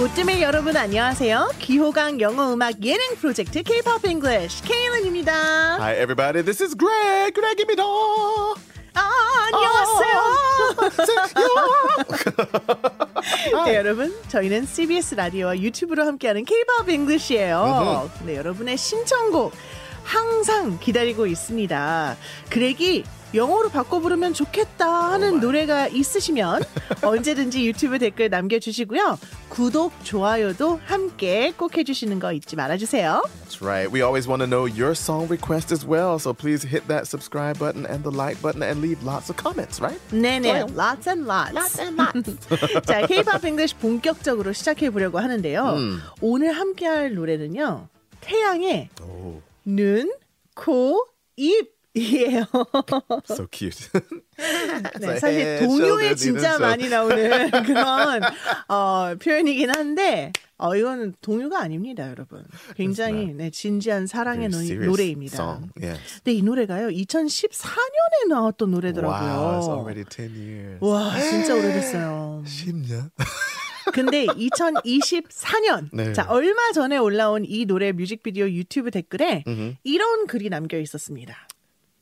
오뜨밀 여러분 안녕하세요. 기호강 영어 음악 예능 프로젝트 K-pop English 케일런입니다. Hi, everybody. This is Greg. Greg입니다. 아, 안녕하세요. 네, 여러분. 저희는 CBS 라디오와 유튜브로 함께하는 K-pop English예요. 네, 여러분의 신청곡 항상 기다리고 있습니다. 그렉이 영어로 바꿔 부르면 좋겠다 하는 노래가 있으시면 언제든지 유튜브 댓글 남겨주시고요. 구독, 좋아요도 함께 꼭 해주시는 거 잊지 말아주세요. That's right. We always want to know your song request as well. So please hit that subscribe button and the like button and leave lots of comments, right? 네네, lots and lots. Lots and lots. 자, K-pop English 본격적으로 시작해 보려고 하는데요. 오늘 함께할 노래는요. 태양의 oh, 눈, 코, 입 이에요. so cute. 네, 사실 동요에 진짜 많이 나오는 그런 어, 표현이긴 한데 어, 이거는 동요가 아닙니다, 여러분. 굉장히 네, 진지한 사랑의 노, 노래입니다. Yes. 근데 이 노래가요, 2014년에 나왔던 노래더라고요. Wow, it's already 10 years. 와, 진짜 오래됐어요. 10년? 근데 2024년, 네. 자, 얼마 전에 올라온 이 노래 뮤직비디오 유튜브 댓글에 이런 글이 남겨 있었습니다.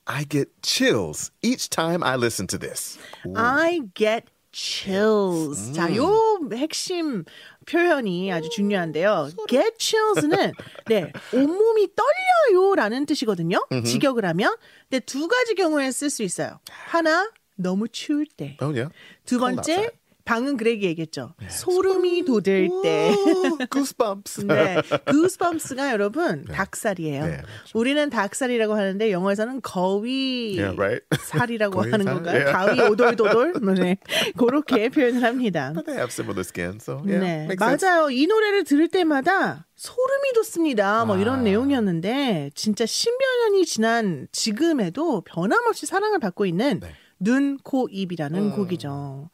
I get chills each time I listen to this. I get chills. 자, 요 핵심 표현이 아주 중요한데요. get chills는 네, 온몸이 떨려요라는 뜻이거든요. 직역을 하면. 근데 두 가지 경우에 쓸 수 있어요. 하나, 너무 추울 때. Oh, yeah. 두 번째. 방금 그렉이 얘기했죠. 소름이 돋을 때. Goosebumps. 네, goosebumps가 여러분 닭살이에요. 네, 맞죠. 우리는 닭살이라고 하는데 영어에서는 거위 Yeah, right. 살이라고 거위 하는 살? 건가요? Yeah. 가위 오돌도돌? 네, 그렇게 표현을 합니다. But they have similar skin, so yeah, 네. 맞아요. 이 노래를 들을 때마다 소름이 돋습니다. 뭐 이런 아. 내용이었는데 진짜 십여 년이 지난 지금에도 변함없이 사랑을 받고 있는 네. 눈, 코, 입이라는 곡이죠.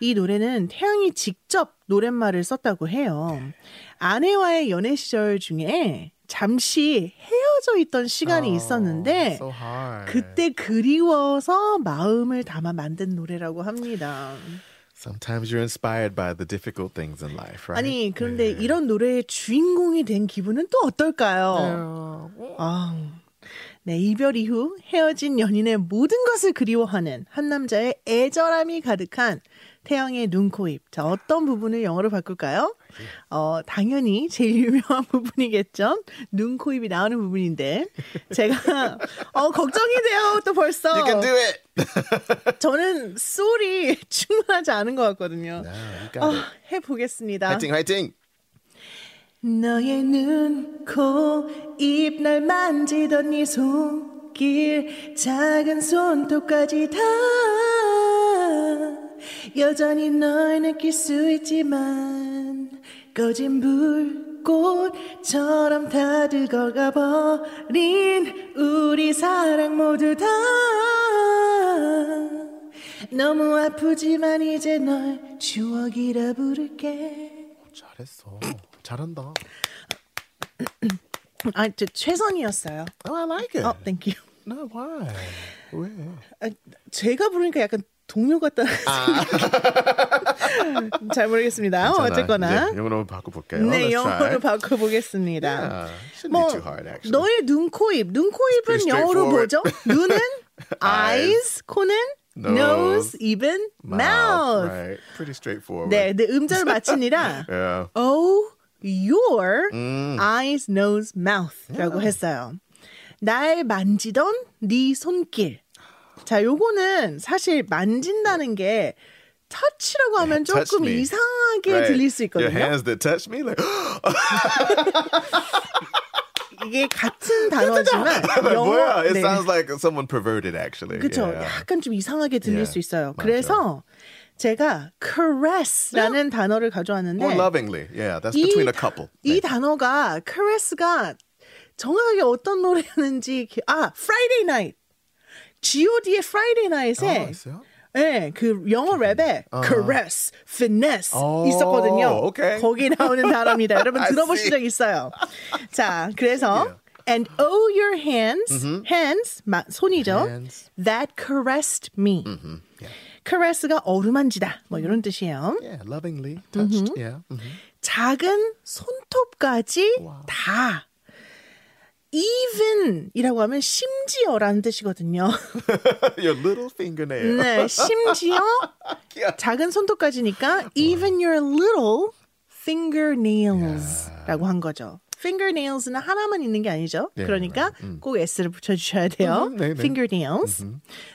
이 노래는 태양이 직접 노랫말을 썼다고 해요. 아내와의 연애 시절 중에 잠시 헤어져 있던 시간이 Oh, 있었는데 so. 그때 그리워서 마음을 담아 만든 노래라고 합니다. Sometimes you're inspired by the difficult things in life, right? 아니 그런데 이런 노래의 주인공이 된 기분은 또 어떨까요? 아, 네 이별 이후 헤어진 연인의 모든 것을 그리워하는 한 남자의 애절함이 가득한 태양의 눈, 코, 입. 자, 어떤 부분을 영어로 바꿀까요? 어, 당연히 제일 유명한 부분이겠죠? 눈, 코, 입이 나오는 부분인데. 제가, 어, 걱정이 돼요, 또 벌써. You can do it. 저는 소리 충분하지 않은 것 같거든요. You got 어, it. 해보겠습니다. 화이팅, 화이팅. 너의 눈, 코, 입 날 만지던 네 손길 작은 손톱까지 다 여전히 널 느낄 수 있지만 꺼진 불꽃처럼 타들어가 버린 우리 사랑 모두 다 너무 아프지만 이제 널 추억이라 부를게 잘했어. 잘한다. 아, 저 최선이었어요. Oh, I like it. 어, thank you. No, why? 왜? 아, 제가 부르니까 약간 동료 같다. 잘 모르겠습니다. 어, 어쨌거나. 영어로 바꿔볼게요. 네, 영어로. 바꿔보겠습니다. Yeah, shouldn't 뭐, be too hard, actually. 너의 눈, 코, 입. 눈, 코, 입은 영어로. 뭐죠? 눈은 eyes, 코는 Nose, 입은 mouth. Right. Pretty straightforward. 네, 네, 음절 맞추니라 Yeah. Oh, your 음. eyes, nose, mouth라고 했어요. 날 만지던 네 손길. 자, 요거는 사실 만진다는 게 touch라고 하면 touch 조금 me. 이상하게 Right. 들릴 수 Your 있거든요. hands that touch me, like, 이게 같은 단어지만 뭐야? 영어 It 네. sounds like someone perverted, actually. 그렇죠. Yeah. 약간 좀 이상하게 들릴 Yeah, 수 있어요. 맞아. 그래서 제가 caress라는 단어를 가져왔는데 More lovingly. Yeah, that's 이, between a couple. 이 네. 단어가 caress가 정확하게 어떤 노래였는지 기- 아 Friday Night G.O.D의 Friday Night에 아? 네, 그 영어 랩에 caress, finesse 오, 있었거든요. 오케이. 거기 나오는 단어입니다. 여러분 들어보신. 적 있어요. 자, 그래서 and oh your hands, hands 마, 손이죠. Hands. That caressed me. Caress가 어루만지다. 뭐 이런 뜻이에요. Yeah, lovingly touched. Yeah. mhm. 작은 손톱까지 다 even이라고 하면 심지어라는 뜻이거든요. Your little fingernail. 네, 심지어 작은 손톱까지니까 even your little fingernails라고 한 거죠. Fingernails는 하나만 있는 게 아니죠. 네, 그러니까 꼭 s를 붙여주셔야 돼요. 음, 네, 네. fingernails.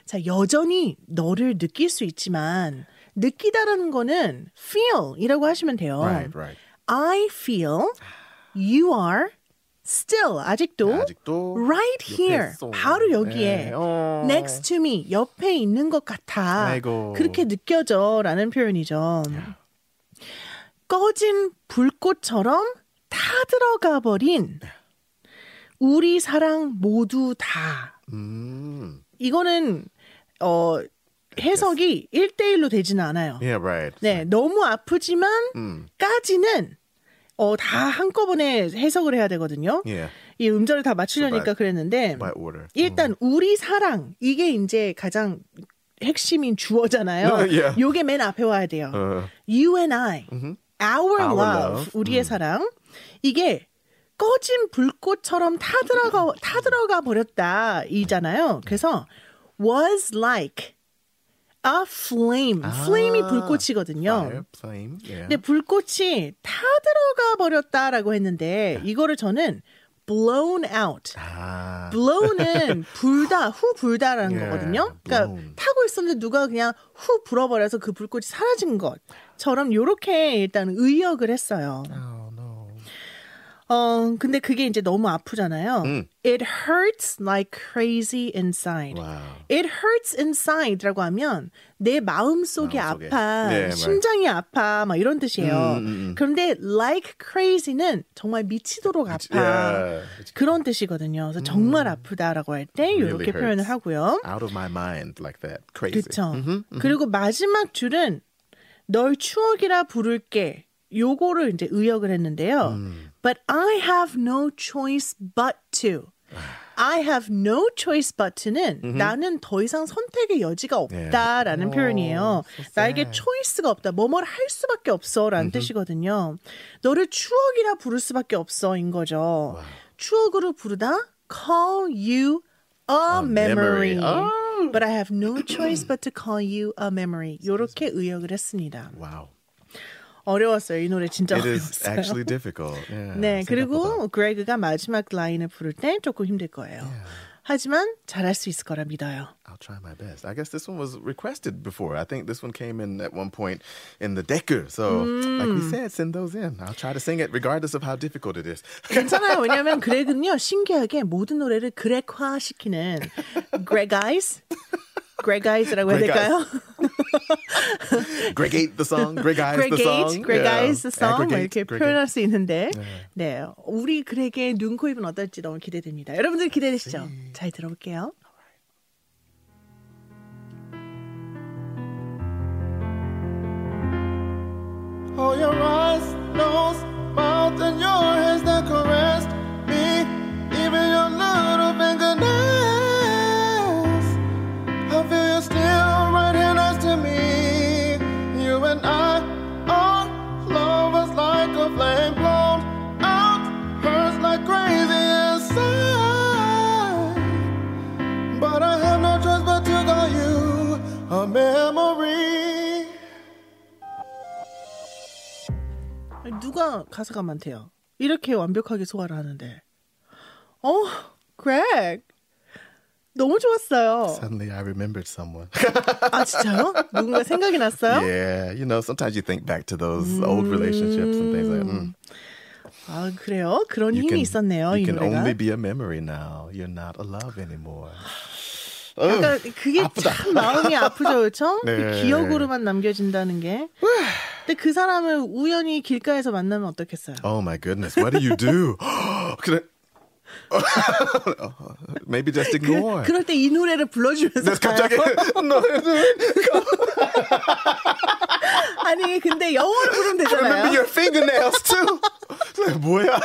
자, 여전히 너를 느낄 수 있지만 느끼다라는 거는 feel이라고 하시면 돼요. Right, right. I feel you are still 아직도 아직도 right here 있어. 바로 여기에 네, 어. next to me 옆에 있는 것 같아 아이고. 그렇게 느껴져라는 표현이죠. 꺼진 불꽃처럼 타들어가 버린 우리 사랑 모두 다 Mm. 이거는 어 해석이 1대1로 되지는 않아요. Yeah, right. 네, 너무 아프지만 음. 까지는 어, 다 한꺼번에 해석을 해야 되거든요. Yeah. 이 음절을 다 맞추려니까 by- 그랬는데 By. 일단 우리 사랑 이게 이제 가장 핵심인 주어잖아요. Yeah. 요게 맨 앞에 와야 돼요. Uh, You and I, our, Our love, love. 우리의 사랑 이게 꺼진 불꽃처럼 타들어가 타들어가 버렸다 이잖아요. 그래서 was like a flame. flame이 불꽃이거든요. fire, flame. Yeah. 근데 불꽃이 타들어가 버렸다라고 했는데 이거를 저는 blown out. Ah. blow는 불다, 후 불다라는 Yeah, 거거든요. 그러니까 blown. 타고 있었는데 누가 그냥 후 불어버려서 그 불꽃이 사라진 것처럼 요렇게 일단 의역을 했어요. No. 어, 근데 그게 이제 너무 아프잖아요. 음. It hurts like crazy inside. Wow. It hurts inside라고 하면 내 마음 속이. 아파, 네. 심장이 아파, 막 이런 뜻이에요. 음, 음, 음. 그런데 like crazy는 정말 미치도록 아파. Yeah. 그런 뜻이거든요. 그래서 정말 아프다라고 할때 Really 이렇게 표현을 hurts. 하고요. out of my mind like that. Crazy. 그렇죠. 그리고 마지막 줄은 널 추억이라 부를게. 요거를 이제 의역을 했는데요. But I have no choice but to. I have no choice but는 나는 더 이상 선택의 여지가 없다라는 Yeah. 표현이에요. Oh, so 나에게. 초이스가 없다. 뭐뭘 할 수밖에 없어라는 뜻이거든요. 너를 추억이라 부를 수밖에 없어인 거죠. 추억으로 부르다 call you a, memory. memory. Oh. But I have no choice but to call you a memory. 요렇게 의역을 했습니다. Wow. 어려웠어요. 이 노래 진짜 It is 어려웠어요. actually difficult. Yeah. 네. 그리고 그레그가 마지막 라인을 부를 때 조금 힘들 거예요. 하지만 잘할 수 있을 거라 믿어요. I'll try my best. I guess this one was requested before. I think this one came in at one point in the Decker. So, like we said, send those in. I'll try to sing it regardless of how difficult it is. 괜찮아요. 왜냐하면 그렉은요 신기하게 모든 노래를 그렉화 시키는 그렉 아이스, 그렉 아이스라고 해야 Greg 될까요? Gregate the song. Greg Eyes Greg the song. Greg Yeah. Eyes the song 뭐 Aggregate, 이렇게 Greg 표현할 수 있는데 네 우리 그렉의 눈, 코, 입은 어떨지 너무 기대됩니다. 여러분들 기대되시죠? 잘 들어볼게요. Oh, your eyes, nose, mouth, and your hands 가 가사가 많대요. 이렇게 완벽하게 소화를 하는데. 어, 그렉. 너무 좋았어요. Suddenly I remembered someone. 아, 진짜요? 누군가 생각이 났어요? yeah, you know, sometimes you think back to those old relationships and things like mm, 아, 그래요? 그런 you 힘이 can, 있었네요, you 이 can 노래가. only be a memory now. You're not a love anymore. 그러니까 그게 아프다. 참 마음이 아프죠, 그렇죠? 네. 그 기억으로만 남겨진다는 게. 근데 그 사람을 우연히 길가에서 만나면 어떻겠어요? Oh my goodness, what do you do? I... Maybe just ignore. 그럴 때 이 노래를 불러주면서 갑자기 가요. 노래를 아니 근데 영어로 부르면 remember 되잖아요. your fingernails too. 뭐야?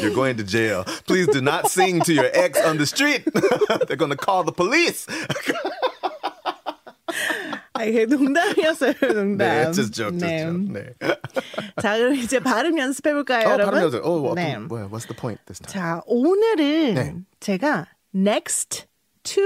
You're going to jail. Please do not sing to your ex on the street. They're going to call the police. 아, 이게 농담이었어요, 농담. 네, just joke, just 네. joke. 네. 자, 그럼 이제 발음 연습해 볼까요, 어, 여러분? 발음 연습. 어, 어떤, 네. 뭐야, what's the point this time? 자, 오늘은 네. 제가 next to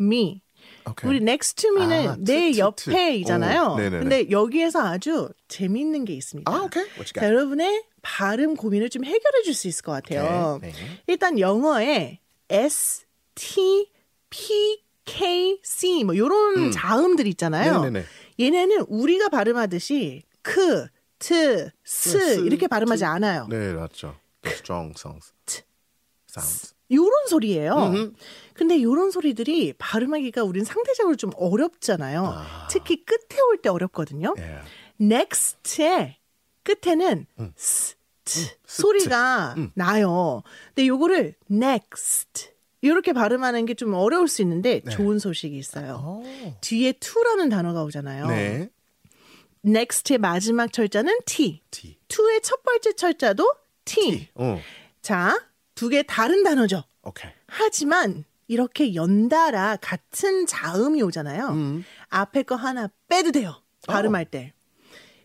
me. Okay. 우리 next to me는 아, 내 to. 옆에이잖아요. 오. 근데 여기에서 아주 재미있는 게 있습니다. 아, okay. 자? 여러분의 발음 고민을 좀 해결해 줄 수 있을 것 같아요. 오케이, 네. 일단 영어에 S, T, P, K, C 뭐 이런 자음들 있잖아요. 네네네. 얘네는 우리가 발음하듯이 크, 트, 스 스, 이렇게 발음하지 트. 않아요. 네, 맞죠. The strong. 트, Sounds. 요런 소리예요. 근데 요런 소리들이 발음하기가 우린 상대적으로 좀 어렵잖아요. 특히 끝에 올 때 어렵거든요. Yeah. next의 끝에는 스, 트 소리가 나요. 근데 요거를 next 이렇게 발음하는 게 좀 어려울 수 있는데 좋은 소식이 있어요. 뒤에 to라는 단어가 오잖아요. 네. next의 마지막 철자는 t. T. to의 첫 번째 철자도 t. 어. 자, 두 개 다른 단어죠. Okay. 하지만 이렇게 연달아 같은 자음이 오잖아요. 앞에 거 하나 빼도 돼요. 발음할 때.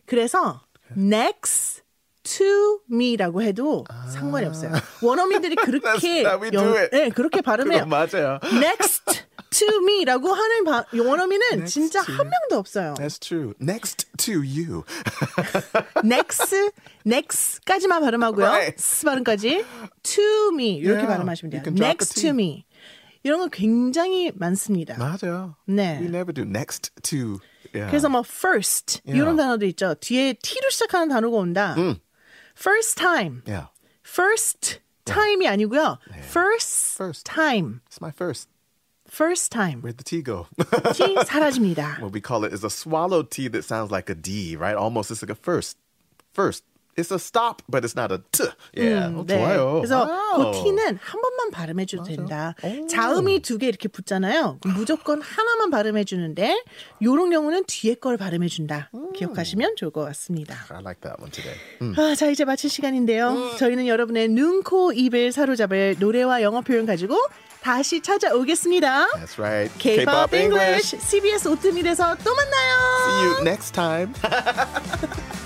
그래서 next to me라고 해도 상관이 없어요. 원어민들이 그렇게 it. 네, 그렇게 발음해요. 맞아요. next to me라고 하는 바, 원어민은 Next 진짜 to. 한 명도 없어요. That's true. Next to you. next, next까지만 발음하고요. Right. s 발음까지 to me 이렇게 Yeah, 발음하시면 돼요. next to me 이런 거 굉장히 많습니다. 맞아요. 네. We never do next to. Yeah. 그래서 뭐 first Yeah. 이런 단어도 있죠. 뒤에 t로 시작하는 단어가 온다. 음. first time, yeah. first time이 아니고요. first, First. time, It's my first. first time. Where'd the T go? T 사라집니다. what we call it is a swallowed T that sounds like a D, right? Almost it's like a first. First. It's a stop, but it's not a T. Yeah. 어, 네. 좋아요. 그래서 wow. 그 T는 한 번만 발음해줘도 된다. 자음이 두 개 이렇게 붙잖아요. 무조건 하나만 발음해주는데 요런 경우는 뒤에 걸 발음해준다. 기억하시면 좋을 것 같습니다. I like that one today. 아, 자 이제 마칠 시간인데요. 저희는 여러분의 눈, 코, 입을 사로잡을 노래와 영어 표현 가지고 다시 찾아오겠습니다. That's right. K-pop English CBS 오트밀에서 또 만나요. See you next time.